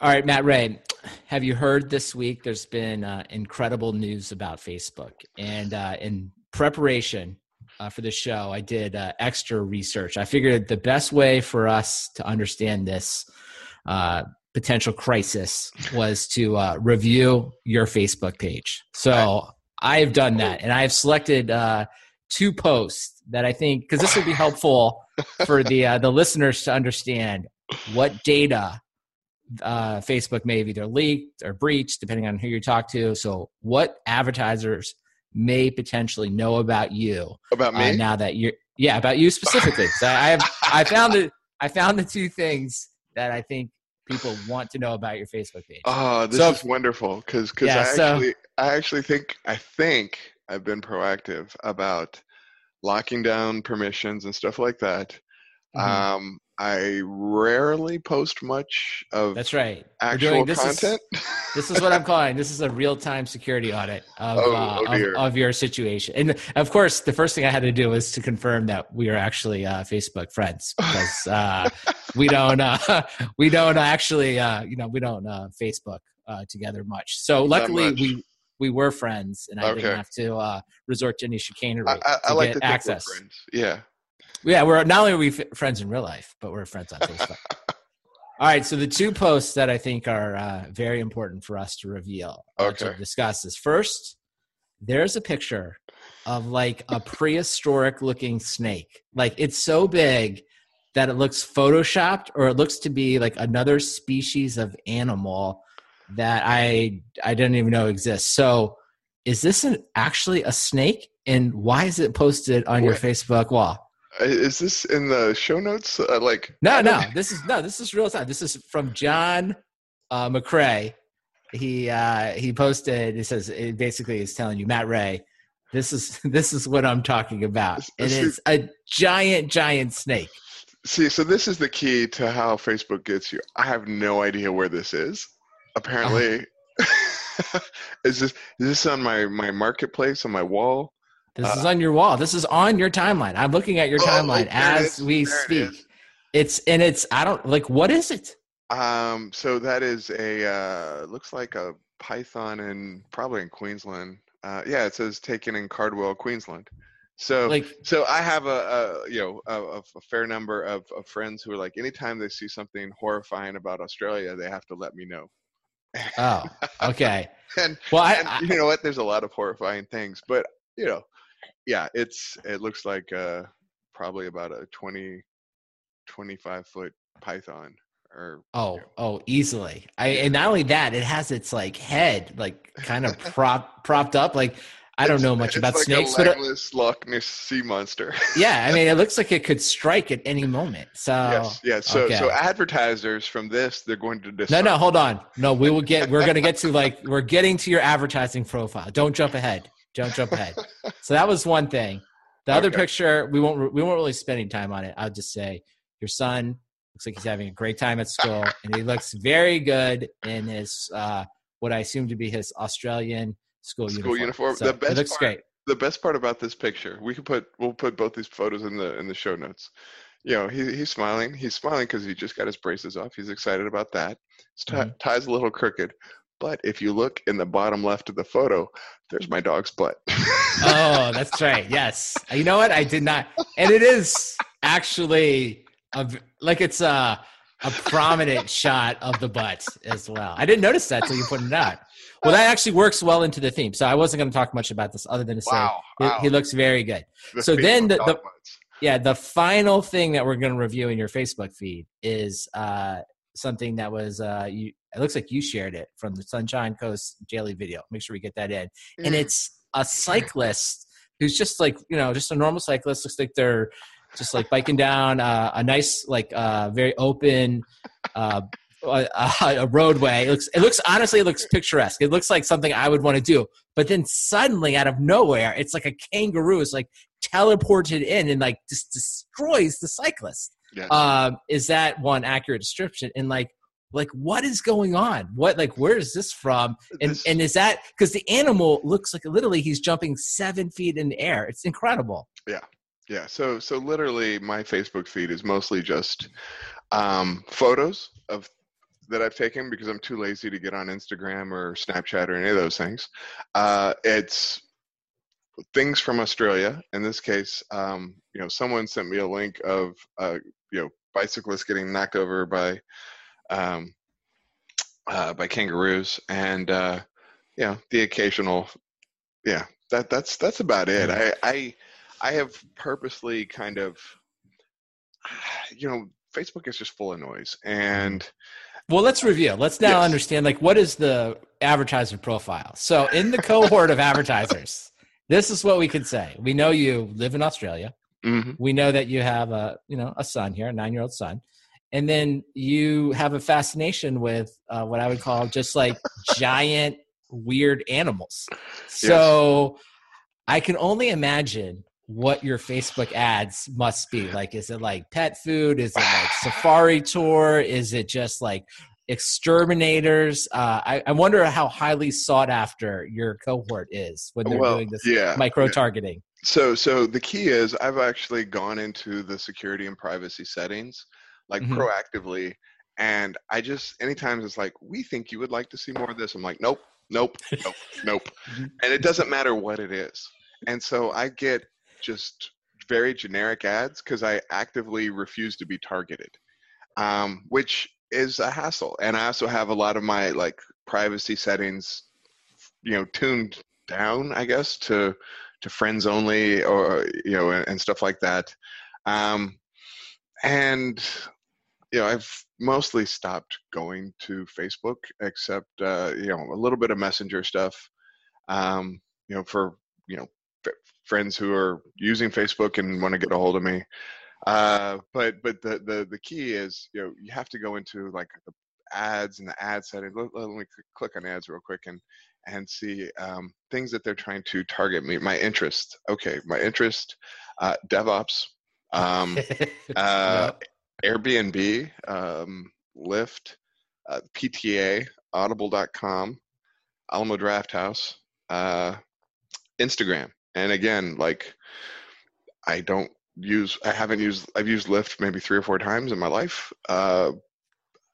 All right, Matt Ray, have you heard this week? There's been uh, incredible news about Facebook, and uh, in preparation uh, for the show, I did uh, extra research. I figured the best way for us to understand this uh, potential crisis was to uh, review your Facebook page. So I've done that, and I've selected two posts that I think because this will be helpful for the the listeners to understand what data uh, Facebook may have either leaked or breached, depending on who you talk to. So, what advertisers may potentially know about you about me uh, now that you're yeah about you specifically? so I have I found the I found the two things that I think people want to know about your Facebook page. Oh, this So- is wonderful because because Yeah, I so- actually I actually think I think I've been proactive about locking down permissions and stuff like that. Mhm. Um, I rarely post much of That's right. Actual doing- this is- content. This is what I'm calling. This is a real time security audit of, Oh, uh, oh of of your situation. And of course, the first thing I had to do was to confirm that we are actually uh, Facebook friends because uh, we don't uh, we don't actually uh, you know we don't uh, Facebook uh, together much. So luckily much. we we were friends, and I Okay. didn't have to uh, resort to any chicanery I, I, I to like get access. Yeah. Yeah, we're not only are we f- friends in real life, but we're friends on Facebook. All right, so the two posts that I think are uh, very important for us to reveal, uh, to Okay. discuss is first, there's a picture of like a prehistoric looking snake. Like it's so big that it looks photoshopped or it looks to be like another species of animal that I I didn't even know exists. So is this an, actually a snake and why is it posted on your Facebook wall? Is this in the show notes? Uh, like No, no, this is no, this is real time. This is from John uh, McCrae. He uh, he posted. It says it basically is telling you, Matt Ray, this is this is what I'm talking about. It a giant, giant snake. See, so this is the key to how Facebook gets you. I have no idea where this is. Apparently, is this is this on my my marketplace on my wall? This is on your wall. This is on your timeline. I'm looking at your Uh, Oh, timeline as we There it speak. is. It's and it's I don't like what is it? Um, so that is a uh, looks like a python in probably in Queensland. Uh, yeah, it says taken in Cardwell, Queensland. So Like so I have a, a you know a, a a fair number of, of friends who are like anytime they see something horrifying about Australia, they have to let me know. oh, okay. And Well, I, and I you know what? There's a lot of horrifying things, but you know, yeah, it's it looks like uh, probably about a 20, 25 foot python or Oh, oh, easily. I and not only that, it has its like head like kind of prop propped up. Like I don't It's- know much about like snakes, but uh, legless Loch Ness sea monster. yeah, I mean, it looks like it could strike at any moment. So yes, yes. So okay. so advertisers from this, they're going to no, no, hold on. No, we will get. We're gonna get to like we're getting to your advertising profile. Don't jump ahead. Don't jump ahead. So that was one thing. The other Okay. picture, we won't we won't really spend any time on it. I'll just say your son looks like he's having a great time at school, and he looks very good in his uh, what I assume to be his Australian school, School uniform. So The it best looks part- great. the best part about this picture, we can put we'll put both these photos in the in the show notes. You know, he, he's smiling. He's smiling because he just got his braces off. He's excited about that. His tie, Mhm. tie's a little crooked, but if you look in the bottom left of the photo, there's my dog's butt. Oh, that's right. Yes. You know what? I did not, and it is actually a, like it's a a prominent shot of the butt as well. I didn't notice that until you pointed it out. Well, that actually works well into the theme. So I wasn't going to talk much about this other than to say wow, he, wow. he looks very good. The so then the- the- Yeah, the final thing that we're going to review in your Facebook feed is uh, something that was uh, you. It looks like you shared it from the Sunshine Coast daily video. Make sure we get that in. And Mm. it's a cyclist who's just like you know just a normal cyclist. Looks like they're just like biking down uh, a nice like uh, very open. Uh, a, a roadway. It looks. It looks honestly. It looks picturesque. It looks like something I would want to do. But then suddenly, out of nowhere, it's like a kangaroo. It's like teleported in and like just destroys the cyclist. Yes. Um, is that one accurate description? And like, like what is going on? What like where is this from? And This- and is that because the animal looks like literally he's jumping seven feet in the air? It's incredible. Yeah, yeah so so literally my Facebook feed is mostly just um, photos of that I've taken because I'm too lazy to get on Instagram or Snapchat or any of those things. Uh, it's things from Australia. In this case, um, you know, someone sent me a link of uh, you know bicyclists getting knocked over by um, uh, by kangaroos, and uh, you know the occasional, yeah. That that's that's about it. I I I have purposely kind of, you know, Facebook is just full of noise, and well, let's review. Let's now yes. understand like what is the advertiser profile. So in the cohort of advertisers, this is what we can say. We know you live in Australia. Mm-hmm. We know that you have a you know a son here, a nine year old son, and then you have a fascination with uh, what I would call just like giant weird animals. So yes. I can only imagine what your Facebook ads must be. Like, is it like pet food? Is it like safari tour? Is it just like exterminators? Uh, I, I, wonder how highly sought after your cohort is when they're well, doing this yeah, micro targeting. Yeah. So, so the key is I've actually gone into the security and privacy settings, like mm-hmm. proactively, and I just anytime it's like we think you would like to see more of this. I'm like, nope, nope, nope, nope, mm-hmm. and it doesn't matter what it is. And so I get just very generic ads because I actively refuse to be targeted, um, which is a hassle. And I also have a lot of my like privacy settings, you know, tuned down, I guess, to to friends only or you know and, and stuff like that. Um, and you know, I've mostly stopped going to Facebook, except uh, you know a little bit of messenger stuff. Um, you know, for you know friends who are using Facebook and want to get a hold of me. Uh, but but the, the the key is you know you have to go into like the ads and the ad setting. Let, let me click on ads real quick and and see um, things that they're trying to target me. My interest. Okay, my interest. Uh, DevOps. Um, uh, Airbnb. Um, Lyft. Uh, PTA. Audible.com. Alamo Drafthouse. Uh, Instagram and again like i don't use i haven't used i've used lyft maybe three or four times in my life uh,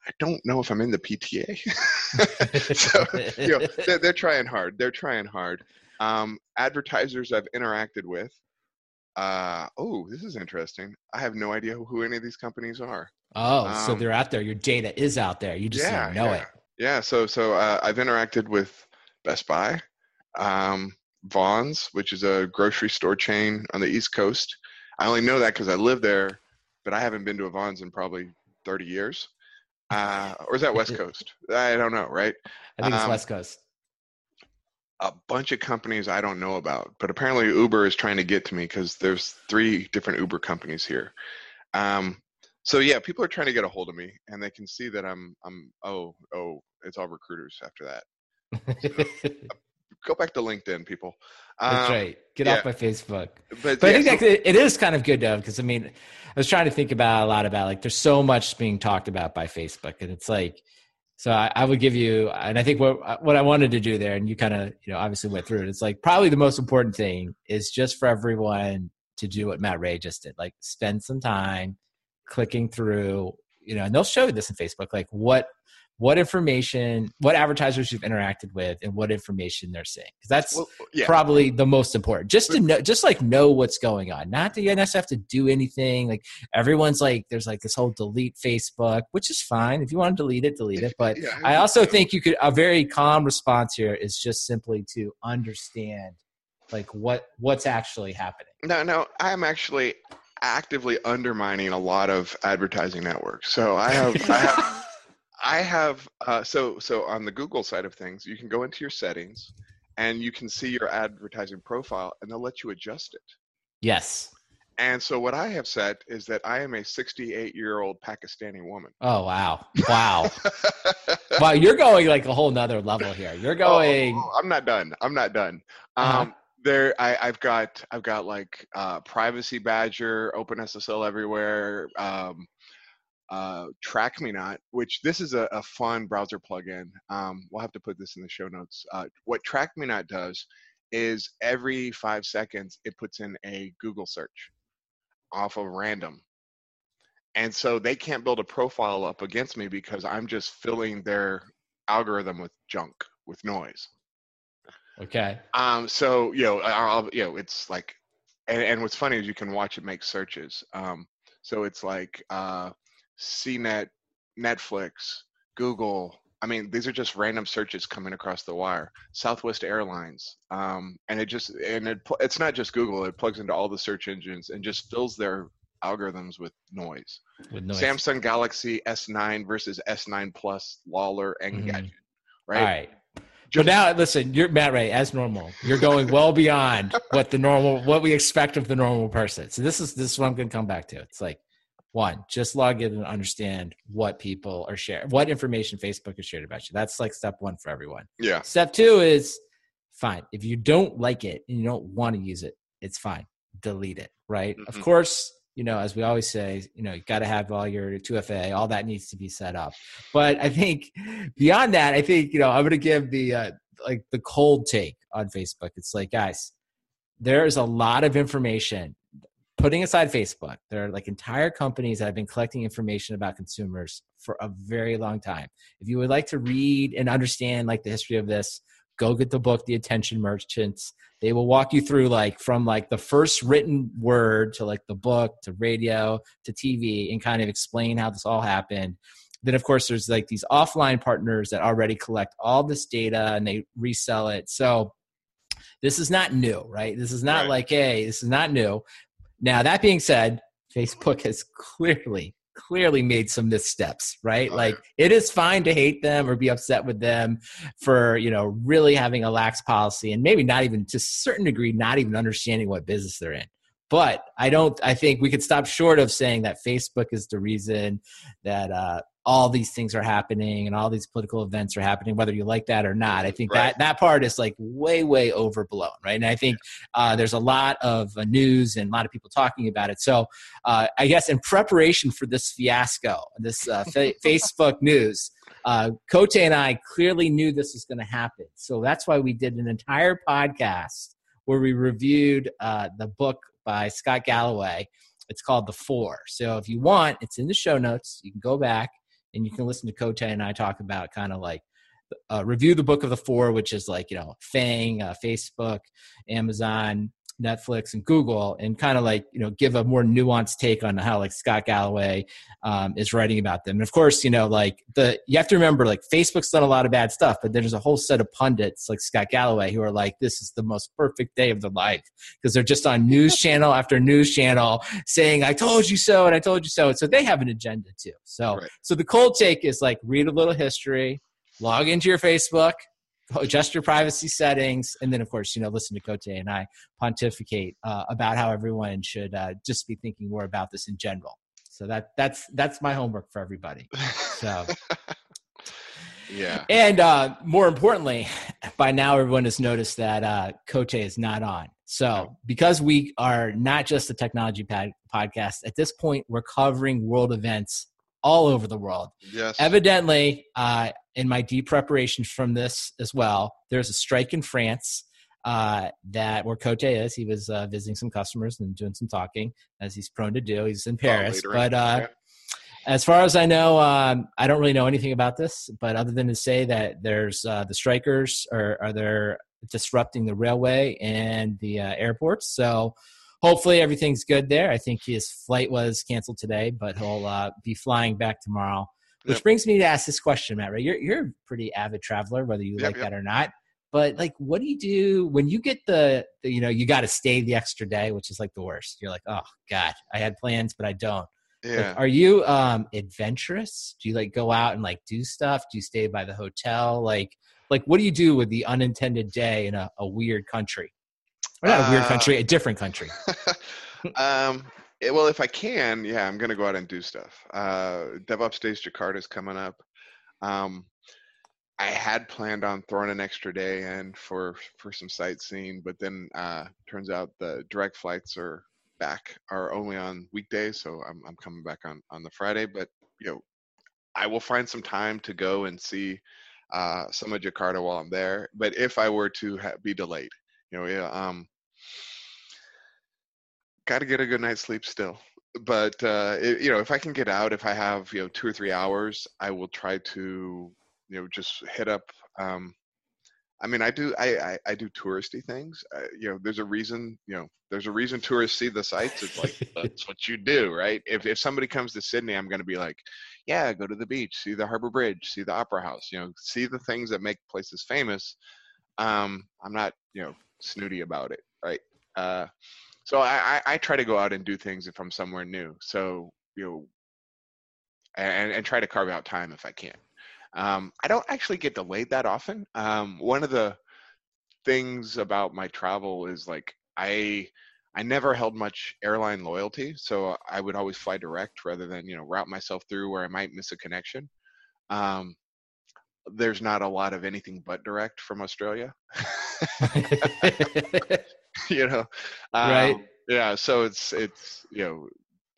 i don't know if i'm in the pta so you know they're, they're, trying hard they're trying hard um, advertisers i've interacted with uh, oh this is interesting i have no idea who, who any of these companies are oh um, so they're out there your data is out there you just yeah, don't know yeah. it yeah so so uh, i've interacted with best buy um, Vons, which is a grocery store chain on the East Coast. I only know that because I live there, but I haven't been to a Vons in probably 30 years. Uh, or is that West Coast? I don't know, right? I think it's um, West Coast. A bunch of companies I don't know about, but apparently Uber is trying to get to me because there's three different Uber companies here. Um, so yeah, people are trying to get a hold of me, and they can see that I'm I'm oh oh it's all recruiters after that. So, go back to LinkedIn, people. Um, That's right. Get yeah. off my Facebook. But, but yeah, I think so, that it is kind of good though, because I mean, I was trying to think about a lot about like there's so much being talked about by Facebook, and it's like, so I, I would give you, and I think what what I wanted to do there, and you kind of you know obviously went through it. It's like probably the most important thing is just for everyone to do what Matt Ray just did, like spend some time clicking through, you know, and they'll show you this in Facebook, like what what information, what advertisers you've interacted with, and what information they're seeing. Because that's well, yeah. probably the most important. Just to know, just like know what's going on. Not that you necessarily have to do anything. Like everyone's like, there's like this whole delete Facebook, which is fine. If you want to delete it, delete it. But yeah, I also think you could a very calm response here is just simply to understand like what what's actually happening. No, no, I'm actually actively undermining a lot of advertising networks. So I have I have I have uh, so so on the Google side of things, you can go into your settings and you can see your advertising profile, and they'll let you adjust it. Yes. And so what I have said is that I am a 68 year old Pakistani woman. Oh wow, wow, wow! You're going like a whole nother level here. You're oh, going. Oh, oh, I'm not done. I'm not done. Uh-huh. Um, there, I, have got I've got like uh, Privacy Badger, OpenSSL everywhere. Um, uh, Track Me Not, which this is a, a fun browser plugin. Um, we'll have to put this in the show notes. Uh, what Track Me Not does is every five seconds it puts in a Google search off of random. and so they can't build a profile up against me because I'm just filling their algorithm with junk, with noise. Okay. Um. So you know, I'll, you know, it's like, and, and what's funny is you can watch it make searches. Um. So it's like uh, CNET, Netflix, Google. I mean, these are just random searches coming across the wire. Southwest Airlines, um, and it just and it it's not just Google. It plugs into all the search engines and just fills their algorithms with noise. With noise. Samsung Galaxy S9 versus S9 Plus, Lawler, and mm-hmm. Gadget. Right. All right. Just, but now, listen, you're Matt Ray as normal. You're going well beyond what the normal, what we expect of the normal person. So this is this is what I'm going to come back to. It's like one, just log in and understand what people are sharing, what information Facebook has shared about you. That's like step one for everyone. Yeah. Step two is fine. If you don't like it and you don't want to use it, it's fine. Delete it. Right. Mm-hmm. Of course, you know, as we always say, you know, you got to have all your 2FA, all that needs to be set up. But I think beyond that, I think, you know, I'm going to give the, uh, like the cold take on Facebook. It's like, guys, there's a lot of information putting aside Facebook. There are like entire companies that have been collecting information about consumers for a very long time. If you would like to read and understand like the history of this, go get the book the attention merchants they will walk you through like from like the first written word to like the book to radio to tv and kind of explain how this all happened then of course there's like these offline partners that already collect all this data and they resell it so this is not new right this is not right. like hey this is not new now that being said facebook has clearly clearly made some missteps, right? Oh, like yeah. it is fine to hate them or be upset with them for, you know, really having a lax policy and maybe not even to a certain degree, not even understanding what business they're in. But I don't, I think we could stop short of saying that Facebook is the reason that uh, all these things are happening and all these political events are happening, whether you like that or not. I think right. that that part is like way, way overblown, right? And I think uh, there's a lot of uh, news and a lot of people talking about it. So uh, I guess in preparation for this fiasco, this uh, fa- Facebook news, uh, Cote and I clearly knew this was going to happen. So that's why we did an entire podcast where we reviewed uh, the book by Scott Galloway. It's called The Four. So if you want, it's in the show notes. You can go back and you can listen to Cote and I talk about kind of like uh, review the book of the four, which is like you know Fang, uh, Facebook, Amazon, Netflix and Google and kind of like, you know, give a more nuanced take on how like Scott Galloway um, is writing about them. And of course, you know, like the, you have to remember like Facebook's done a lot of bad stuff, but there's a whole set of pundits like Scott Galloway who are like, this is the most perfect day of their life because they're just on news channel after news channel saying, I told you so and I told you so. And so they have an agenda too. So, right. so the cold take is like read a little history, log into your Facebook, adjust your privacy settings, and then of course, you know, listen to Cote and I pontificate uh, about how everyone should uh, just be thinking more about this in general. So that that's that's my homework for everybody. So. yeah. And uh, more importantly, by now everyone has noticed that uh, Cote is not on. So, because we are not just a technology pad- podcast, at this point, we're covering world events all over the world. Yes. Evidently, uh, in my deep preparation from this as well, there's a strike in France uh, that where Cote is. He was uh, visiting some customers and doing some talking, as he's prone to do. He's in Paris, oh, but uh, yeah. as far as I know, um, I don't really know anything about this. But other than to say that there's uh, the strikers are are there disrupting the railway and the uh, airports, so hopefully everything's good there. I think his flight was canceled today, but he'll uh, be flying back tomorrow. Which yep. brings me to ask this question, Matt. Right, you're you're a pretty avid traveler, whether you yep, like yep. that or not. But like, what do you do when you get the, the you know you got to stay the extra day, which is like the worst. You're like, oh god, I had plans, but I don't. Yeah. Like, are you um adventurous? Do you like go out and like do stuff? Do you stay by the hotel? Like like what do you do with the unintended day in a, a weird country? Or not a weird country, a uh, different country. um, it, well, if I can, yeah, I'm gonna go out and do stuff. Uh, DevOps Days Jakarta is coming up. Um, I had planned on throwing an extra day in for for some sightseeing, but then uh, turns out the direct flights are back are only on weekdays, so I'm I'm coming back on on the Friday. But you know, I will find some time to go and see uh, some of Jakarta while I'm there. But if I were to ha- be delayed, you know, yeah, um, got to get a good night's sleep still. but uh, it, you know, if I can get out, if I have you know two or three hours, I will try to you know just hit up. Um, I mean, I do I, I, I do touristy things. Uh, you know, there's a reason. You know, there's a reason tourists see the sights. It's like that's what you do, right? If if somebody comes to Sydney, I'm going to be like, yeah, go to the beach, see the Harbor Bridge, see the Opera House. You know, see the things that make places famous. Um, I'm not you know snooty about it, right? Uh, so I, I, I try to go out and do things if I'm somewhere new. So you know, and and try to carve out time if I can. Um, I don't actually get delayed that often. Um, one of the things about my travel is like I I never held much airline loyalty, so I would always fly direct rather than you know route myself through where I might miss a connection. Um, there's not a lot of anything but direct from Australia. you know, um, right? Yeah, so it's it's you know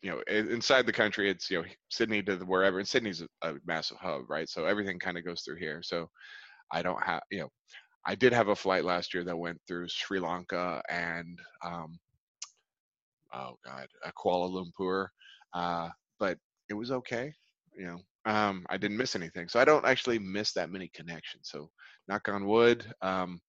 you know inside the country it's you know Sydney to the wherever and Sydney's a, a massive hub, right? So everything kind of goes through here. So I don't have you know I did have a flight last year that went through Sri Lanka and um, oh god, Kuala Lumpur, uh, but it was okay. You know, um, I didn't miss anything, so I don't actually miss that many connections. So knock on wood. Um,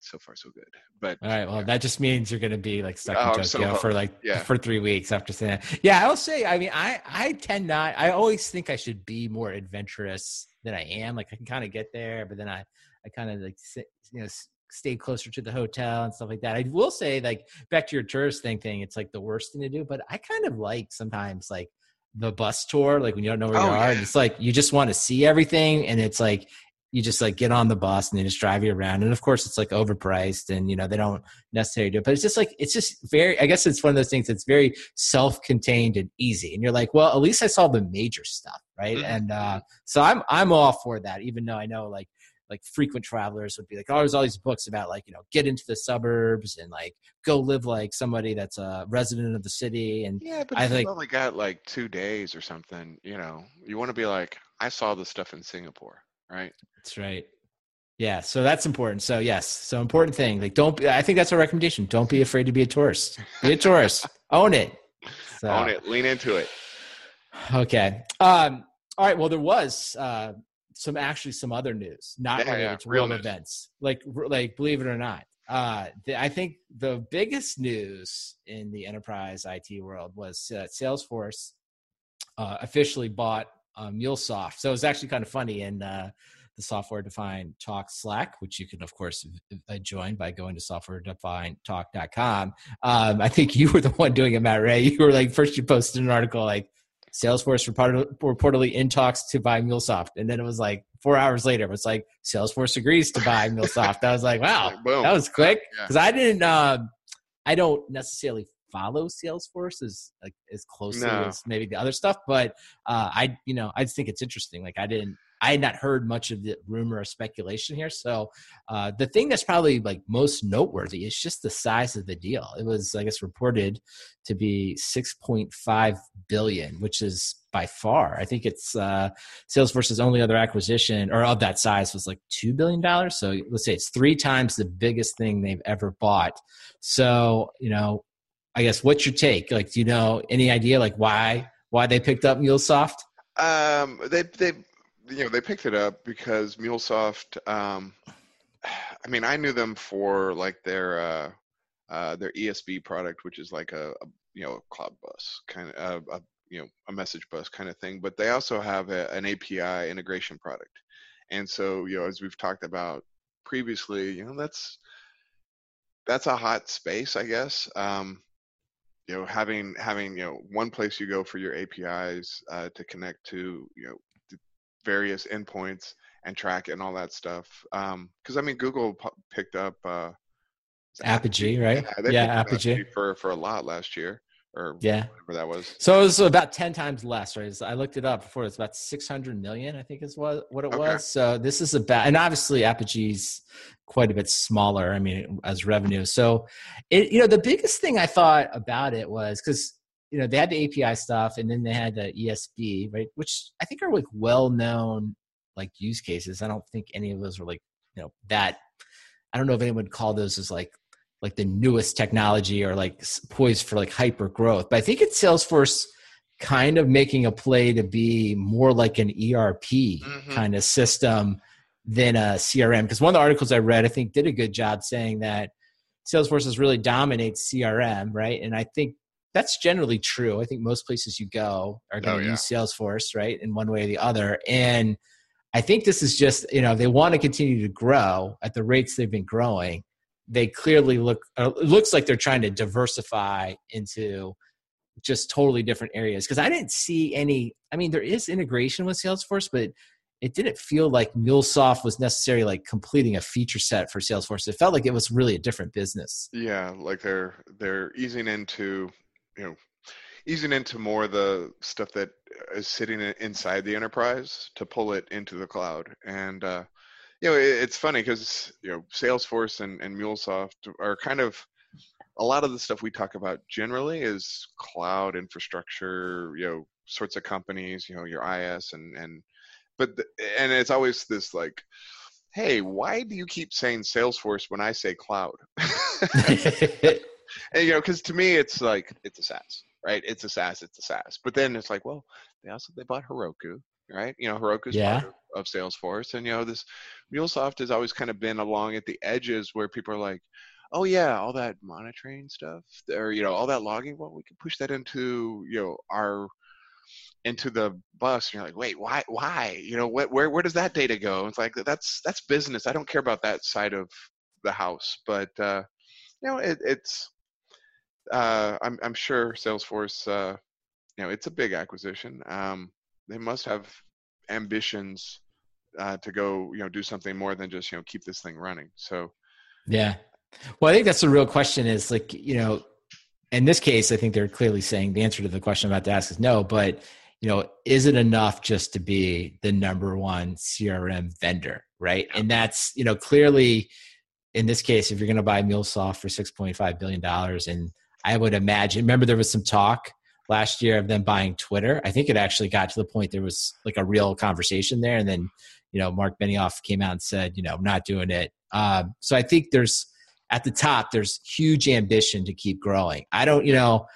so far so good. But all right, well, yeah. that just means you're going to be like stuck oh, in Tokyo so for like yeah. for three weeks after saying that. Yeah, I'll say. I mean, I I tend not. I always think I should be more adventurous than I am. Like I can kind of get there, but then I I kind of like sit, you know stay closer to the hotel and stuff like that. I will say like back to your tourist thing thing. It's like the worst thing to do, but I kind of like sometimes like the bus tour, like when you don't know where oh, you are. Yeah. It's like you just want to see everything, and it's like you just like get on the bus and they just drive you around. And of course, it's like overpriced, and you know they don't necessarily do it. But it's just like it's just very. I guess it's one of those things that's very self-contained and easy. And you're like, well, at least I saw the major stuff, right? Mm-hmm. And uh, so I'm I'm all for that, even though I know like like frequent travelers would be like, oh, there's all these books about like, you know, get into the suburbs and like go live like somebody that's a resident of the city. And yeah, but I think only got like two days or something, you know, you want to be like, I saw this stuff in Singapore, right? That's right. Yeah, so that's important. So yes, so important thing. Like, don't. Be, I think that's a recommendation. Don't be afraid to be a tourist. Be a tourist. Own it. So. Own it. Lean into it. Okay. Um. All right. Well, there was uh, some actually some other news, not yeah, related yeah, to real events. Like like believe it or not, uh, the, I think the biggest news in the enterprise IT world was uh, Salesforce uh, officially bought uh, MuleSoft. So it was actually kind of funny in uh, the software defined talk Slack, which you can of course join by going to softwaredefinedtalk.com. Um, I think you were the one doing it, Matt Ray. You were like first you posted an article like Salesforce reportedly in talks to buy MuleSoft. And then it was like four hours later, it was like Salesforce agrees to buy MuleSoft. I was like, wow, that was quick. Because yeah. I didn't, um, I don't necessarily follow Salesforce as like as closely no. as maybe the other stuff, but uh, I, you know, I just think it's interesting. Like I didn't, I had not heard much of the rumor or speculation here. So uh, the thing that's probably like most noteworthy is just the size of the deal. It was, I guess, reported to be 6.5 billion, which is by far. I think it's uh, Salesforce's only other acquisition or of that size was like two billion dollars. So let's say it's three times the biggest thing they've ever bought. So you know, I guess what's your take? Like, do you know any idea like why why they picked up MuleSoft? Um, they they you know they picked it up because MuleSoft. Um, I mean, I knew them for like their uh, uh, their ESB product, which is like a, a you know a cloud bus kind of a, a, you know a message bus kind of thing. But they also have a, an API integration product, and so you know as we've talked about previously, you know that's that's a hot space, I guess. Um, you know, having having you know one place you go for your APIs uh, to connect to you know various endpoints and track and all that stuff. Because um, I mean, Google p- picked up uh, Apigee, right? Yeah, yeah Apigee for for a lot last year, or yeah, whatever that was. So it was about ten times less, right? I looked it up before. It's about six hundred million, I think, is what what it okay. was. So this is about, and obviously Apigee's quite a bit smaller. I mean, as revenue. So it, you know, the biggest thing I thought about it was because you know they had the API stuff, and then they had the ESB, right? Which I think are like well known like use cases. I don't think any of those were like you know that. I don't know if anyone would call those as like like the newest technology or like poised for like hyper growth. But I think it's Salesforce kind of making a play to be more like an ERP mm-hmm. kind of system than a CRM. Because one of the articles I read, I think, did a good job saying that Salesforce has really dominates CRM, right? And I think that's generally true. I think most places you go are going to oh, yeah. use Salesforce, right, in one way or the other. And I think this is just, you know, they want to continue to grow at the rates they've been growing. They clearly look, uh, it looks like they're trying to diversify into just totally different areas. Because I didn't see any, I mean, there is integration with Salesforce, but it didn't feel like MuleSoft was necessarily like completing a feature set for Salesforce. It felt like it was really a different business. Yeah, like they're they're easing into you know easing into more the stuff that is sitting inside the enterprise to pull it into the cloud. And uh, you know, it, it's funny because you know Salesforce and, and MuleSoft are kind of a lot of the stuff we talk about generally is cloud infrastructure, you know, sorts of companies, you know, your IS and and but the, and it's always this like hey why do you keep saying salesforce when i say cloud? And, you know because to me it's like it's a saas right? It's a saas it's a saas. But then it's like well they also they bought heroku right? You know heroku's yeah. part of, of salesforce and you know this mulesoft has always kind of been along at the edges where people are like oh yeah all that monitoring stuff or you know all that logging well we can push that into you know our into the bus and you're like wait why why? You know what where where does that data go? It's like that's that's business. I don't care about that side of the house. But uh you know it, it's uh i'm i'm sure salesforce uh you know it's a big acquisition. Um they must have ambitions uh to go you know do something more than just you know keep this thing running. So yeah. Well i think that's the real question is like you know in this case i think they're clearly saying the answer to the question i'm about to ask is no but you know, is it enough just to be the number one CRM vendor, right? And that's, you know, clearly in this case, if you're going to buy MuleSoft for $6.5 billion, and I would imagine, remember there was some talk last year of them buying Twitter. I think it actually got to the point there was like a real conversation there. And then, you know, Mark Benioff came out and said, you know, I'm not doing it. Um, so I think there's, at the top, there's huge ambition to keep growing. I don't, you know,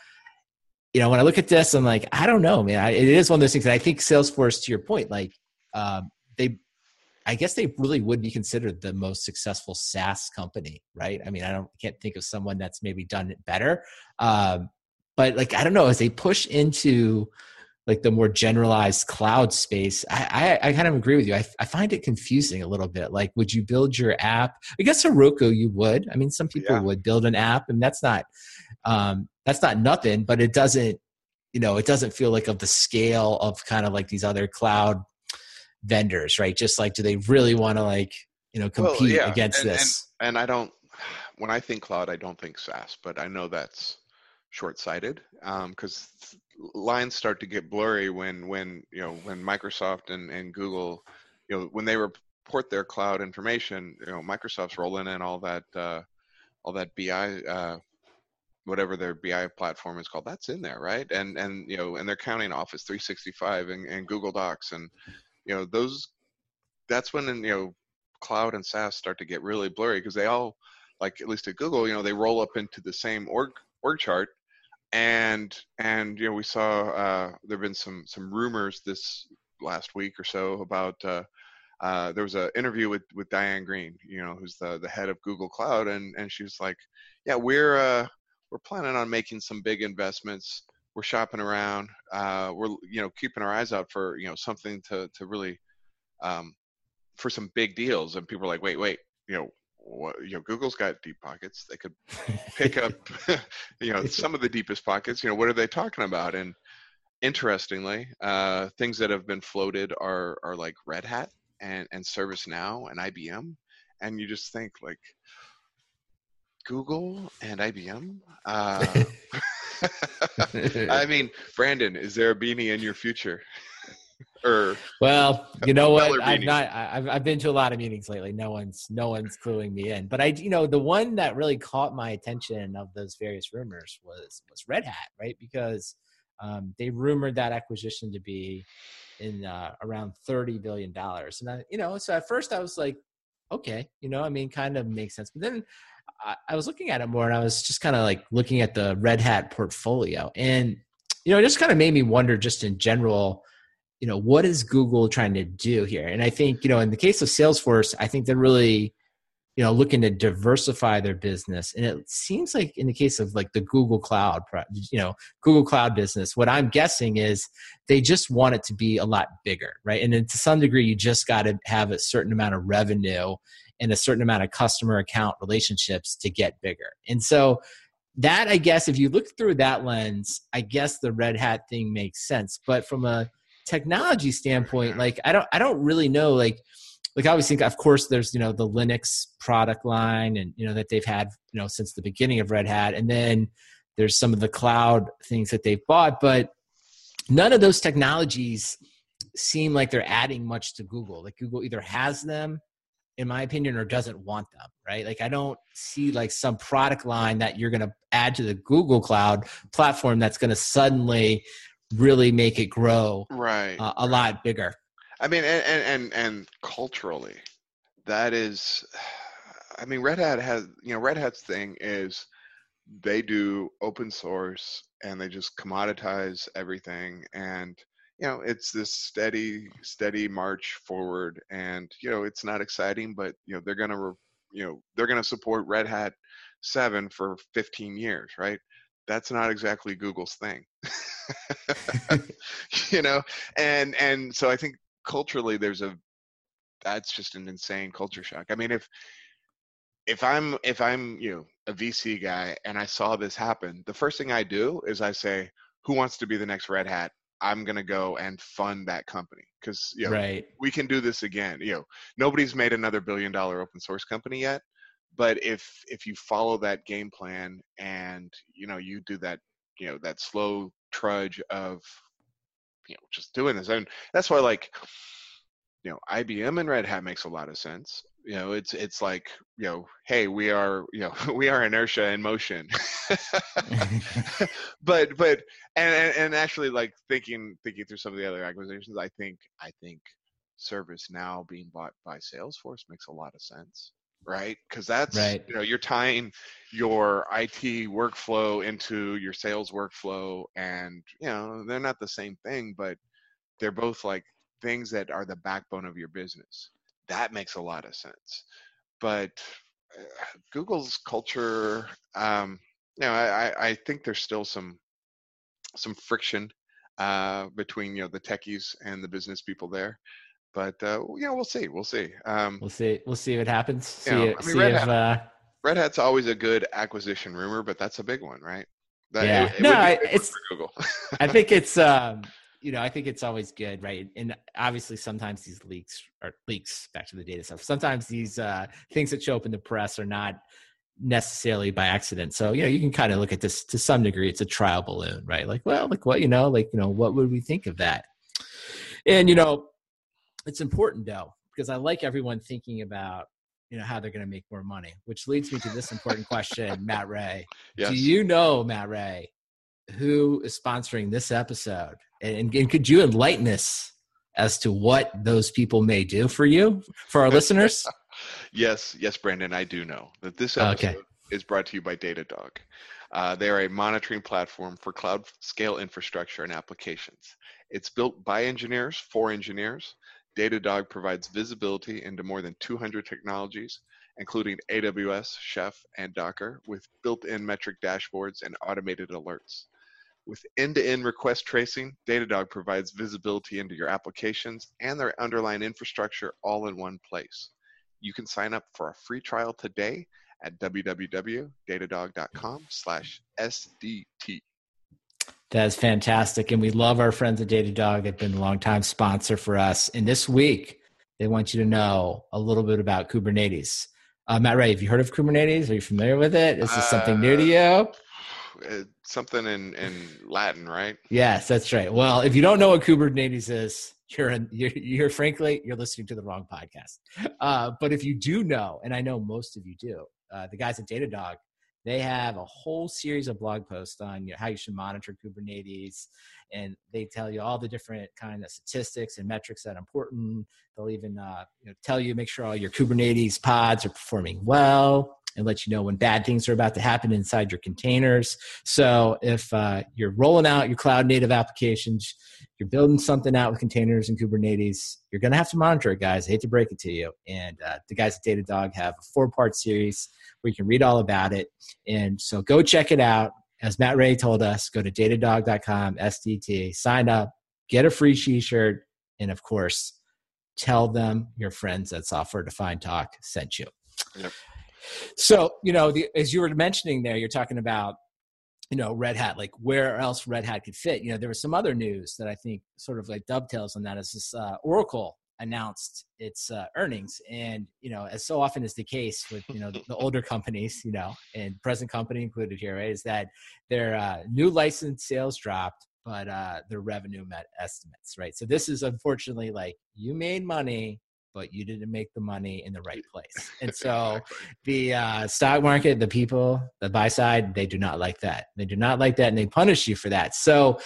you know, when I look at this, I'm like, I don't know, man. I, it is one of those things. that I think Salesforce, to your point, like um, they, I guess they really would be considered the most successful SaaS company, right? I mean, I don't can't think of someone that's maybe done it better. Um, but like, I don't know, as they push into like the more generalized cloud space, I, I, I kind of agree with you. I, I find it confusing a little bit. Like, would you build your app? I guess Heroku, you would. I mean, some people yeah. would build an app, and that's not um, that's not nothing, but it doesn't, you know, it doesn't feel like of the scale of kind of like these other cloud vendors, right? Just like, do they really want to like, you know, compete well, yeah. against and, this? And, and I don't, when I think cloud, I don't think SaaS, but I know that's short-sighted because um, lines start to get blurry when, when you know, when Microsoft and, and Google, you know, when they report their cloud information, you know, Microsoft's rolling in all that, uh, all that BI uh, whatever their BI platform is called, that's in there, right? And and you know, and they're counting Office 365 and, and Google Docs, and you know, those. That's when you know, cloud and SaaS start to get really blurry because they all, like at least at Google, you know, they roll up into the same org org chart, and and you know, we saw uh, there've been some some rumors this last week or so about. Uh, uh, there was an interview with with Diane Greene, you know, who's the the head of Google Cloud, and and she was like, "Yeah, we're uh, we're planning on making some big investments. We're shopping around. Uh, we're you know keeping our eyes out for you know something to to really um, for some big deals. And people are like, wait, wait, you know. What, you know, Google's got deep pockets. They could pick up, you know, some of the deepest pockets. You know, what are they talking about? And interestingly, uh, things that have been floated are are like Red Hat and and ServiceNow and IBM, and you just think like, Google and IBM. Uh, I mean, Brandon, is there a beanie in your future? Or well, you know what? I've not. I've I've been to a lot of meetings lately. No one's no one's cluing me in. But I, you know, the one that really caught my attention of those various rumors was was Red Hat, right? Because um, they rumored that acquisition to be in uh, around thirty billion dollars, and I, you know, so at first I was like, okay, you know, I mean, kind of makes sense. But then I, I was looking at it more, and I was just kind of like looking at the Red Hat portfolio, and you know, it just kind of made me wonder, just in general, you know, what is Google trying to do here? And I think, you know, in the case of Salesforce, I think they're really you know looking to diversify their business. And it seems like in the case of like the google cloud you know google cloud business what i'm guessing is they just want it to be a lot bigger right? And then to some degree you just got to have a certain amount of revenue and a certain amount of customer account relationships to get bigger. And so that i guess if you look through that lens i guess the red hat thing makes sense. But from a technology standpoint like i don't i don't really know like like I always think, of course, there's you know the Linux product line, and you know that they've had you know since the beginning of Red Hat, and then there's some of the cloud things that they've bought, but none of those technologies seem like they're adding much to Google. Like Google either has them, in my opinion, or doesn't want them. Right? Like I don't see like some product line that you're going to add to the Google Cloud platform that's going to suddenly really make it grow right uh, a lot bigger. I mean, and, and and and culturally, that is, I mean, Red Hat has you know Red Hat's thing is they do open source and they just commoditize everything and you know it's this steady steady march forward and you know it's not exciting but you know they're going to you know they're going to support red hat 7 for 15 years right? That's not exactly google's thing you know and and so i think culturally there's a that's just an insane culture shock. I mean, if if I'm if I'm you know a VC guy and I saw this happen, the first thing I do is I say, who wants to be the next Red Hat? I'm gonna go and fund that company because you know right. we can do this again. You know, nobody's made another billion dollar open source company yet, but if if you follow that game plan and you know you do that you know that slow trudge of you know just doing this and that's why like you know IBM and Red Hat makes a lot of sense you know it's it's like you know hey we are you know we are inertia in motion. But but and and actually like thinking thinking through some of the other acquisitions i think i think ServiceNow being bought by salesforce makes a lot of sense right? Because that's right. you know you're tying your IT workflow into your sales workflow and you know they're not the same thing but they're both like things that are the backbone of your business. That makes a lot of sense. But uh, Google's culture um you know I I think there's still some some friction uh between you know the techies and the business people there but uh, yeah, we'll see. We'll see. Um, we'll see. We'll see what happens. See, I mean, see Red, if, Hat, uh, Red Hat's always a good acquisition rumor, but that's a big one, right? That, yeah. It, it no, it's Google. I think it's um, you know, I think it's always good, right? And obviously, sometimes these leaks are leaks. Back to the data stuff. Sometimes these uh, things that show up in the press are not necessarily by accident. So you know, you can kind of look at this to some degree. It's a trial balloon, right? Like, well, like what you know, like you know, what would we think of that? And you know, it's important though because I like everyone thinking about you know how they're going to make more money, which leads me to this important question, Matt Ray. Yes. Do you know Matt Ray who is sponsoring this episode, and, and could you enlighten us as to what those people may do for you for our listeners? yes, yes, Brandon, I do know that this episode okay. is brought to you by Datadog. Uh, they are a monitoring platform for cloud scale infrastructure and applications. It's built by engineers for engineers Datadog provides visibility into more than 200 technologies, including AWS, Chef, and Docker, with built-in metric dashboards and automated alerts. With end-to-end request tracing, Datadog provides visibility into your applications and their underlying infrastructure all in one place. You can sign up for a free trial today at www.datadog.com/sdt. That is fantastic. And we love our friends at Datadog. They've been a long time sponsor for us. And this week, they want you to know a little bit about Kubernetes. Uh, Matt Ray, have you heard of Kubernetes? Are you familiar with it? Is this uh, something new to you? Uh, something in, in Latin, right? Yes, that's right. Well, if you don't know what Kubernetes is, you're, in, you're, you're frankly, you're listening to the wrong podcast. Uh, but if you do know, and I know most of you do, uh, the guys at Datadog They have a whole series of blog posts on you know, how you should monitor Kubernetes, and they tell you all the different kind of statistics and metrics that are important. They'll even uh, you know, tell you make sure all your Kubernetes pods are performing well and let you know when bad things are about to happen inside your containers. So if uh, you're rolling out your cloud native applications, you're building something out with containers and Kubernetes, you're going to have to monitor it, guys. I hate to break it to you. And uh, the guys at Datadog have a four part series where you can read all about it. And so go check it out. As Matt Ray told us, go to datadog.com, SDT, sign up, get a free t shirt, and of course, tell them your friends at Software Defined Talk sent you. Yep. So, you know, the, as you were mentioning there, you're talking about, you know, Red Hat, like where else Red Hat could fit. You know, there was some other news that I think sort of like dovetails on that. Is this uh, Oracle announced its uh, earnings, and you know, as so often is the case with you know the, the older companies, you know, and present company included here, right, is that their uh, new license sales dropped, but uh, their revenue met estimates, right? So this is unfortunately like you made money, but you didn't make the money in the right place. And so the uh, stock market, the people, the buy side, they do not like that. They do not like that and they punish you for that. So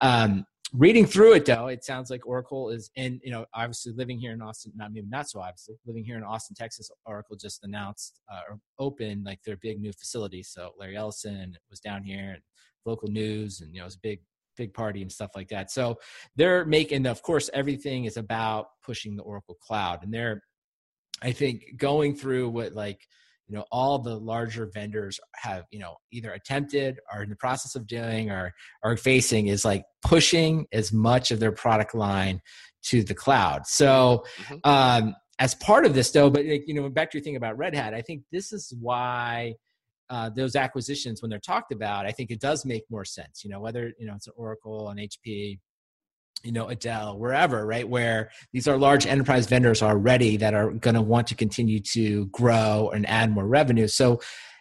um, reading through it though, it sounds like Oracle is in, you know, obviously living here in Austin, not maybe not so obviously, living here in Austin, Texas, Oracle just announced uh, or opened like their big new facility. So Larry Ellison was down here and local news and, you know, it was a big big party and stuff like that. So they're making, of course, everything is about pushing the Oracle cloud. And they're, I think, going through what like, you know, all the larger vendors have, you know, either attempted or in the process of doing or are facing is like pushing as much of their product line to the cloud. So, mm-hmm. um, as part of this though, but you know, back to your thing about Red Hat, I think this is why uh, those acquisitions when they're talked about, I think it does make more sense. You know, whether you know it's an Oracle, an HP, you know, Dell, wherever, right? Where these are large enterprise vendors already that are going to want to continue to grow and add more revenue. So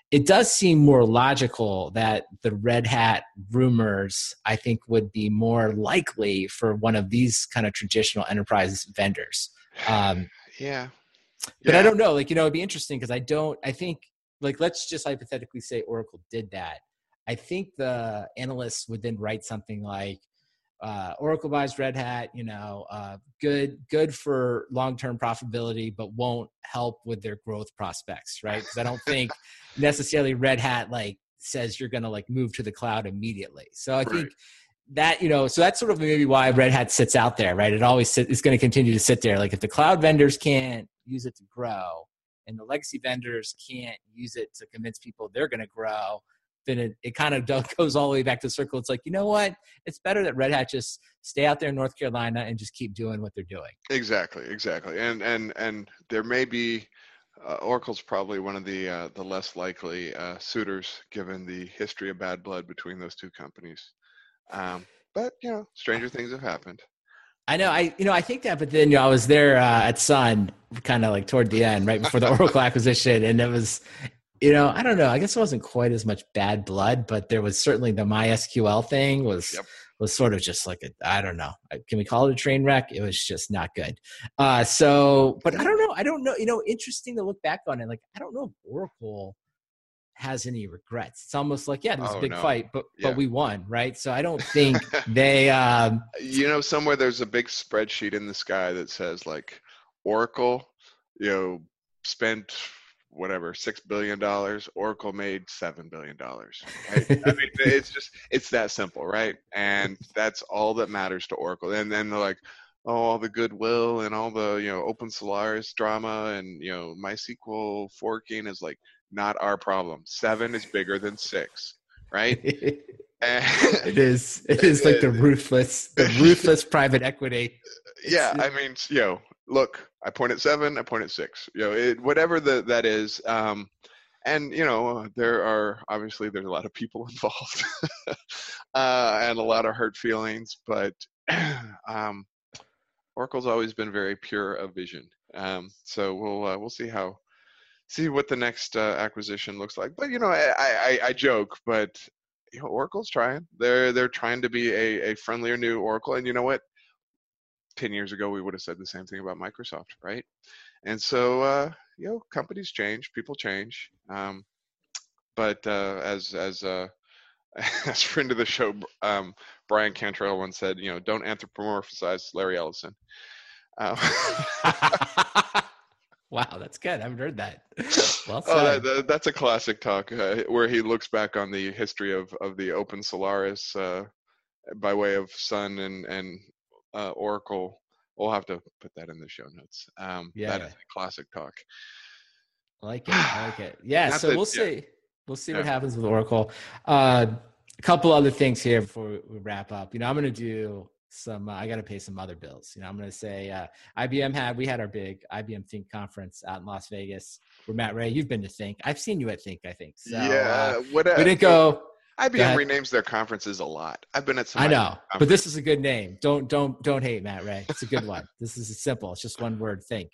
it does seem more logical that the Red Hat rumors, I think, would be more likely for one of these kind of traditional enterprise vendors. Um, yeah. But I don't know. Like, you know, it'd be interesting because I don't, I think like let's just hypothetically say Oracle did that. I think the analysts would then write something like uh, Oracle buys Red Hat, you know, uh, good good for long term profitability, but won't help with their growth prospects, right? Because I don't think necessarily Red Hat like says you're going to like move to the cloud immediately. So I right. think that you know, so that's sort of maybe why Red Hat sits out there, right? It always sit, it's going to continue to sit there. Like if the cloud vendors can't use it to grow, and the legacy vendors can't use it to convince people they're going to grow, then it, it kind of goes all the way back to the circle. It's like, you know what? It's better that Red Hat just stay out there in North Carolina and just keep doing what they're doing. Exactly, exactly. And and and there may be uh, Oracle's probably one of the uh, the less likely uh, suitors given the history of bad blood between those two companies. Um, but you know, stranger things have happened. I know. I you know I think that, but then you know, I was there uh, at Sun, kind of like toward the end, right before the Oracle acquisition, and it was, you know, I don't know. I guess it wasn't quite as much bad blood, but there was certainly the MySQL thing was yep. was sort of just like a I don't know. Can we call it a train wreck? It was just not good. Uh, so, but I don't know. I don't know. You know, interesting to look back on it. Like I don't know if Oracle has any regrets. It's almost like, yeah, it was oh, a big no. fight, but yeah. but we won, right? So I don't think they. Um, you know, somewhere there's a big spreadsheet in the sky that says like Oracle, you know, spent whatever six billion dollars. Oracle made seven billion dollars. Right? I mean, it's just it's that simple, right? And that's all that matters to Oracle. And then they're like. Oh, all the goodwill and all the you know open Solaris drama and you know MySQL forking is like not our problem. Seven is bigger than six, right? it is. It is like the ruthless, the ruthless private equity. It's, yeah, I mean, you know, look, I point at seven, I point at six. You know, it, whatever the, that is. Um, and you know, there are obviously there's a lot of people involved, uh, and a lot of hurt feelings. But um, Oracle's always been very pure of vision. Um, so we'll uh, we'll see how see what the next uh, acquisition looks like. But you know, I, I, I joke, but you know, Oracle's trying. They're they're trying to be a, a friendlier new Oracle. And you know what? Ten years ago, we would have said the same thing about Microsoft, right? And so, uh, you know, companies change, people change. Um, but uh, as as uh, as friend of the show, um, Bryan Cantrill once said, you know, don't anthropomorphize Larry Ellison. Uh, wow, that's good. I haven't heard that. Well oh, that, that, that's a classic talk uh, where he looks back on the history of, of the Open Solaris uh, by way of Sun and and uh, Oracle. We'll have to put that in the show notes. Um, yeah, that is a classic talk. I like it. I like it. Yeah. Not so that, we'll see. Yeah. We'll see yeah. what happens with Oracle. Uh, a couple other things here before we wrap up. You know, I'm going to do some. Uh, I got to pay some other bills. You know, I'm going to say uh, IBM had we had our big IBM Think conference out in Las Vegas. Where Matt Ray, you've been to Think. I've seen you at Think. I think. So, yeah. Uh, what, we didn't go. IBM renames their conferences a lot. I've been at some. I know, but this is a good name. Don't don't don't hate Matt Ray. It's a good one. this is simple. It's just one word. Think.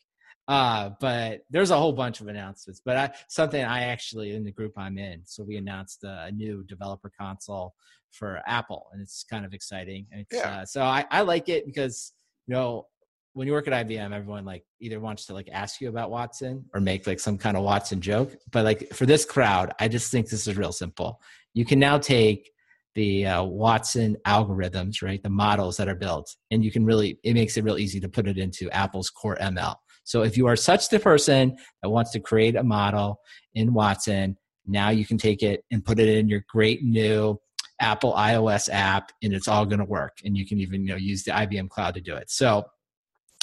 Uh, but there's a whole bunch of announcements. But I, something I actually in the group I'm in, so we announced a, a new developer console for Apple, and it's kind of exciting. And yeah. Uh, so I, I like it because you know when you work at IBM, everyone like either wants to like ask you about Watson or make like some kind of Watson joke. But like for this crowd, I just think this is real simple. You can now take the uh, Watson algorithms, right? The models that are built, and you can really it makes it real easy to put it into Apple's core ML. So if you are such the person that wants to create a model in Watson, now you can take it and put it in your great new Apple iOS app and it's all going to work. And you can even you know use the IBM cloud to do it. So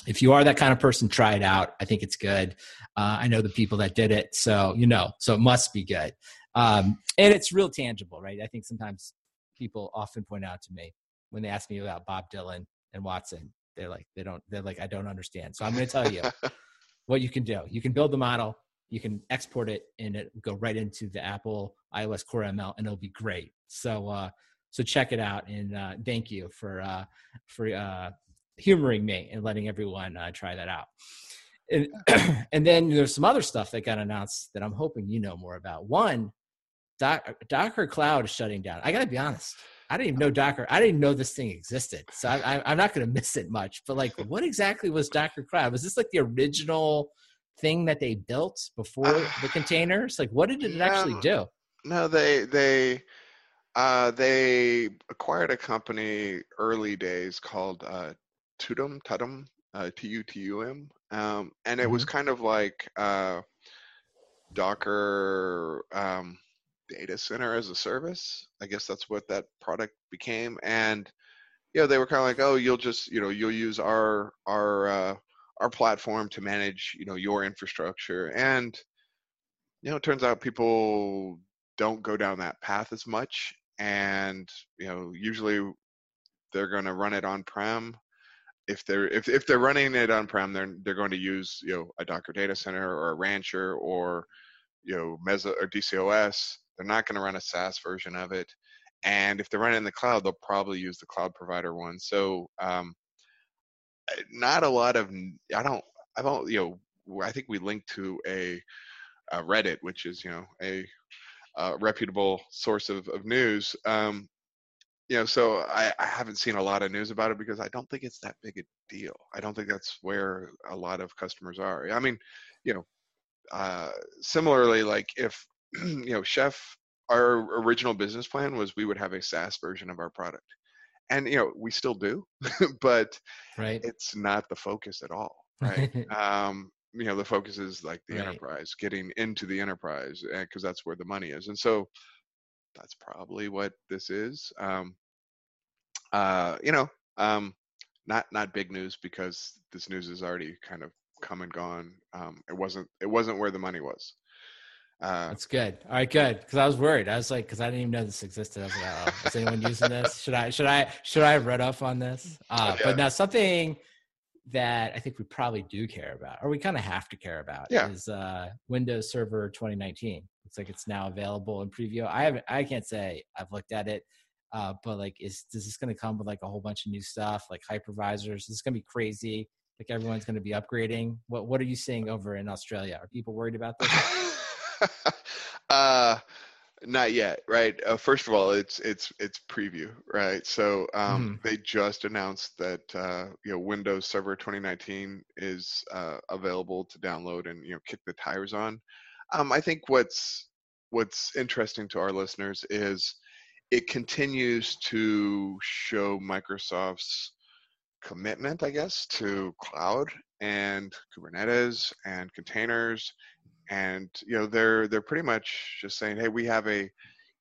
if you are that kind of person, try it out. I think it's good. Uh, I know the people that did it, so you know, so it must be good. Um, and it's real tangible, right? I think sometimes people often point out to me when they ask me about Bob Dylan and Watson, they're like they don't they're like i don't understand so i'm going to tell you what you can do you can build the model you can export it and it go right into the apple ios core ml and it'll be great so uh so check it out and uh thank you for uh for uh humoring me and letting everyone uh, try that out and, and then there's some other stuff that got announced that i'm hoping you know more about one docker cloud is shutting down i gotta be honest I didn't even know Docker. I didn't know this thing existed. So I, am not going to miss it much. But like, what exactly was Docker Cloud? Was this like the original thing that they built before uh, the containers? Like, what did it actually do? No, they they uh, they acquired a company early days called uh, Tutum Tutum uh, T U T U M, um, and it mm-hmm. was kind of like uh, Docker. Um, data center as a service. I guess that's what that product became. And you know, they were kind of like, oh, you'll just you know you'll use our our uh, our platform to manage you know your infrastructure. And you know, it turns out people don't go down that path as much. And you know, usually they're going to run it on prem. If they're if, if they're running it on prem, they're they're going to use you know a Docker data center or a Rancher or you know Mesos or DCOS they're not going to run a SaaS version of it. And if they're running in the cloud, they'll probably use the cloud provider one. So, um, not a lot of, I don't, I don't, you know, I think we linked to a, a Reddit, which is, you know, a, a reputable source of, of news. Um, you know, so I, I haven't seen a lot of news about it because I don't think it's that big a deal. I don't think that's where a lot of customers are. I mean, you know, uh, similarly, like if you know, Chef, our original business plan was we would have a SaaS version of our product. And you know, we still do, but right. it's not the focus at all. Right. um, you know, the focus is like the right. enterprise, getting into the enterprise, because that's where the money is. And so that's probably what this is. Um, uh, you know, um, not not big news because this news is already kind of come and gone. Um, it wasn't it wasn't where the money was. Uh, That's good. All right, good. Because I was worried. I was like, because I didn't even know this existed. I was like, oh, is anyone using this? Should I? Should I? Should I have read up on this? Uh, yeah. But now something that I think we probably do care about, or we kind of have to care about, yeah. is uh, Windows Server 2019. Looks like it's now available in preview. I haven't. I can't say I've looked at it. Uh, but like, is is this going to come with like a whole bunch of new stuff, like hypervisors? Is this going to be crazy? Like everyone's going to be upgrading. What What are you seeing over in Australia? Are people worried about this? uh, not yet, right? Uh, first of all, it's it's it's preview, right? So um, mm. they just announced that uh, you know Windows Server 2019 is uh, available to download and you know kick the tires on. Um, I think what's what's interesting to our listeners is it continues to show Microsoft's commitment, I guess, to cloud and Kubernetes and containers, and you know they're they're pretty much just saying, hey, we have a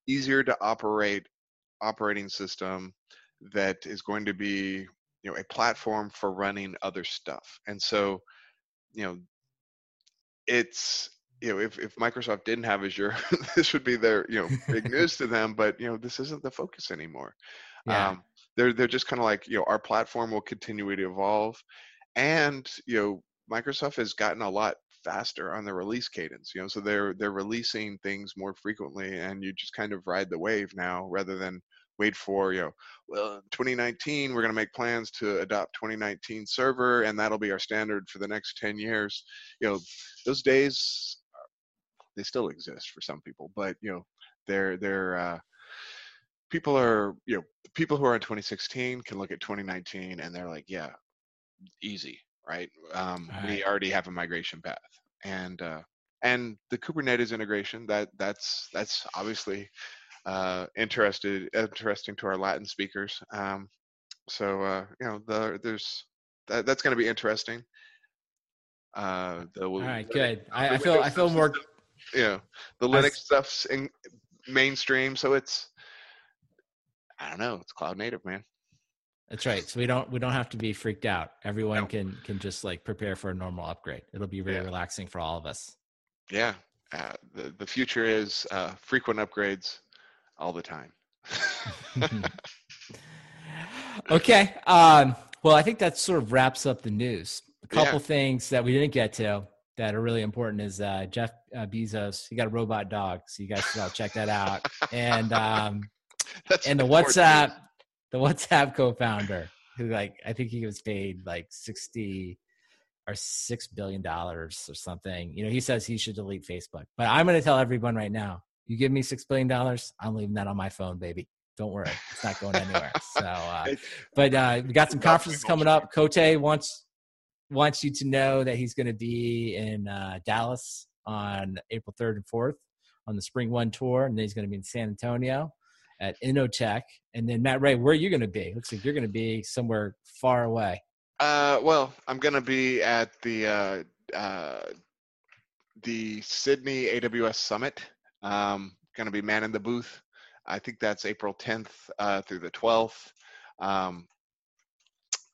easier to operate operating system that is going to be you know a platform for running other stuff, and so you know it's you know, if, if Microsoft didn't have Azure, this would be their, you know, big news to them. But you know, this isn't the focus anymore. Yeah. Um, they're they're just kind of like, you know, our platform will continue to evolve, and you know, Microsoft has gotten a lot faster on the release cadence. You know, so they're they're releasing things more frequently, and you just kind of ride the wave now rather than wait for you know well 2019 we're going to make plans to adopt 2019 server and that'll be our standard for the next 10 years you know those days they still exist for some people, but you know, they're they're uh, people are you know people who are in 2016 can look at 2019 and they're like, yeah, easy, right? Um, right. We already have a migration path, and uh, and the Kubernetes integration that that's that's obviously uh, interested interesting to our Latin speakers. Um, so uh, you know, the, there's that, that's going to be interesting. Uh, the, All right, good. I, I feel I feel more you know the linux stuff's in mainstream so it's i don't know it's cloud native man that's right so we don't we don't have to be freaked out everyone no. can can just like prepare for a normal upgrade it'll be very yeah. relaxing for all of us yeah uh, the, the future is uh, frequent upgrades all the time okay um, well i think that sort of wraps up the news a couple yeah. things that we didn't get to that are really important is uh, Jeff uh, Bezos. He got a robot dog, so you guys should all check that out. And um, and the WhatsApp, the WhatsApp co-founder, who like I think he was paid like sixty or six billion dollars or something. You know, he says he should delete Facebook. But I'm going to tell everyone right now: you give me six billion dollars, I'm leaving that on my phone, baby. Don't worry, it's not going anywhere. so, uh, but uh, we got some conferences coming up. Cote wants wants you to know that he's going to be in uh, Dallas on April 3rd and 4th on the Spring One tour, and then he's going to be in San Antonio at Innotech. And then Matt Ray, where are you going to be? Looks like you're going to be somewhere far away. Uh, well, I'm going to be at the uh, uh, the Sydney AWS Summit. Um, going to be man in the booth. I think that's April 10th uh, through the 12th. Um,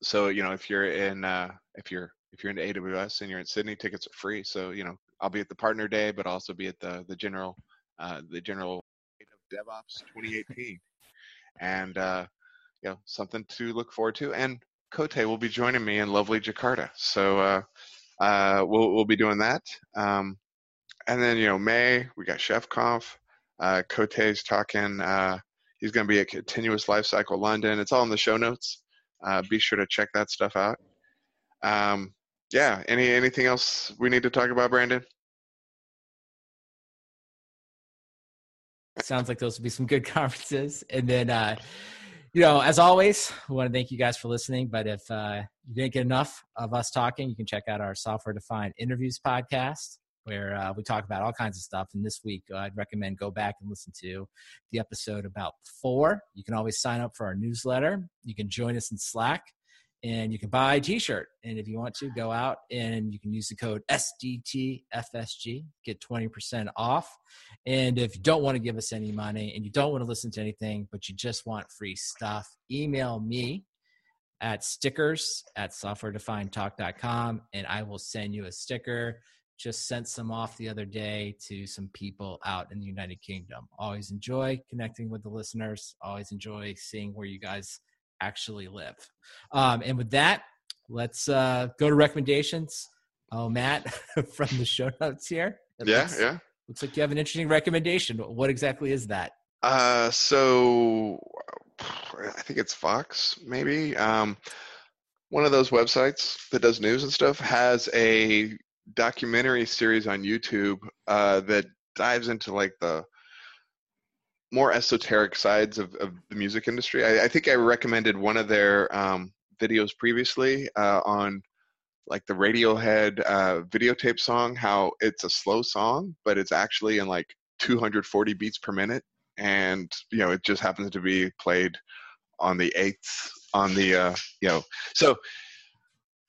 so you know, if you're in uh, if you're if you're into AWS and you're in Sydney, tickets are free. So you know, I'll be at the partner day, but also be at the the general uh, the general DevOps 2018, and uh, you know something to look forward to. And Cote will be joining me in lovely Jakarta, so uh, uh, we'll we'll be doing that. Um, and then you know May we got Chef Conf. Uh, Cote's talking. Uh, he's going to be at Continuous Lifecycle London. It's all in the show notes. Uh, be sure to check that stuff out. Um, yeah. Any anything else we need to talk about, Brandon? Sounds like those would be some good conferences. And then, uh, you know, as always, we want to thank you guys for listening. But if uh, you didn't get enough of us talking, you can check out our Software Defined Interviews podcast, where uh, we talk about all kinds of stuff. And this week, uh, I'd recommend go back and listen to the episode about four. You can always sign up for our newsletter. You can join us in Slack and you can buy a t-shirt. And if you want to go out and you can use the code sdtfsg get 20% off. And if you don't want to give us any money and you don't want to listen to anything but you just want free stuff email me at stickers at softwaredefinedtalk.com and i will send you a sticker. Just sent some off the other day to some people out in the united kingdom. Always enjoy connecting with the listeners. Always enjoy seeing where you guys actually live. Um, and with that, let's uh, go to recommendations. Oh, Matt, from the show notes here. yeah, looks, yeah. Looks like you have an interesting recommendation. What exactly is that? Uh, so I think it's Vox, maybe. Um, one of those websites that does news and stuff has a documentary series on YouTube uh, that dives into like the more esoteric sides of, of the music industry. I, I think I recommended one of their um, videos previously uh, on like the Radiohead uh, videotape song, how it's a slow song, but it's actually in like 240 beats per minute, and you know it just happens to be played on the eighth on the uh, you know so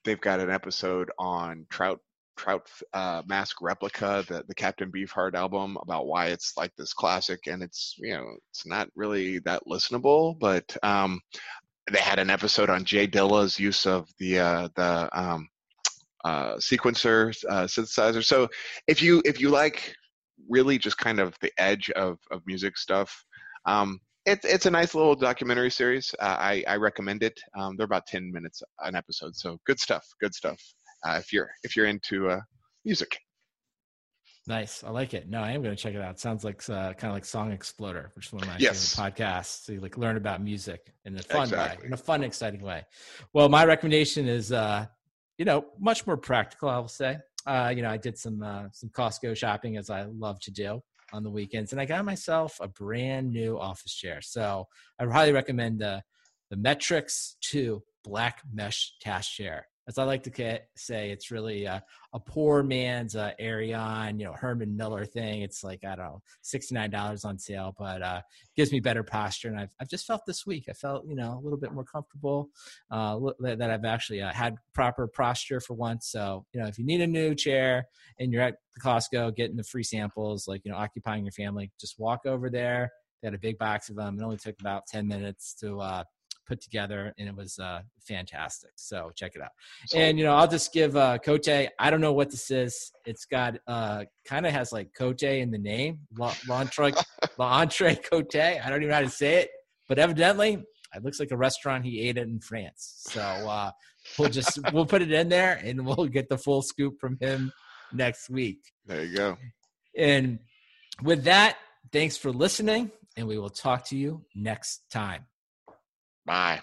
they've got an episode on Trout Trout uh, Mask Replica, the the Captain Beefheart album, about why it's like this classic, and it's you know it's not really that listenable, but um, they had an episode on Jay Dilla's use of the uh, the um, uh, sequencer uh, synthesizer. So if you if you like really just kind of the edge of of music stuff. Um, it's it's a nice little documentary series. Uh, I I recommend it. Um, they're about ten minutes an episode, so good stuff. Good stuff. Uh, if you're if you're into uh, music. Nice, I like it. No, I am going to check it out. It sounds like uh, kind of like Song Exploder, which is one of my yes. favorite podcasts. So you like learn about music in a fun exactly. way, in a fun, exciting way. Well, my recommendation is, uh, you know, much more practical. I will say, uh, you know, I did some uh, some Costco shopping as I love to do on the weekends, and I got myself a brand new office chair. So I highly recommend the the Metrics Two Black Mesh Task Chair as I like to say, it's really a, poor man's uh, Aeron, you know, Herman Miller thing. It's like I don't know, sixty nine dollars on sale, but uh, gives me better posture. And I've I've just felt this week, I felt you know a little bit more comfortable. Uh, that I've actually uh, had proper posture for once. So you know, if you need a new chair and you're at the Costco getting the free samples, like you know, occupying your family, just walk over there. They had a big box of them. It only took about ten minutes to uh, put together, and it was uh, fantastic. So check it out. And you know, I'll just give uh, Cote. I don't know what this is. It's got uh, kind of has like Cote in the name, L'entrée L'entrée Cote. I don't even know how to say it, but evidently it looks like a restaurant he ate it in France. So uh, we'll just we'll put it in there, and we'll get the full scoop from him next week. There you go. And with that, thanks for listening, and we will talk to you next time. Bye.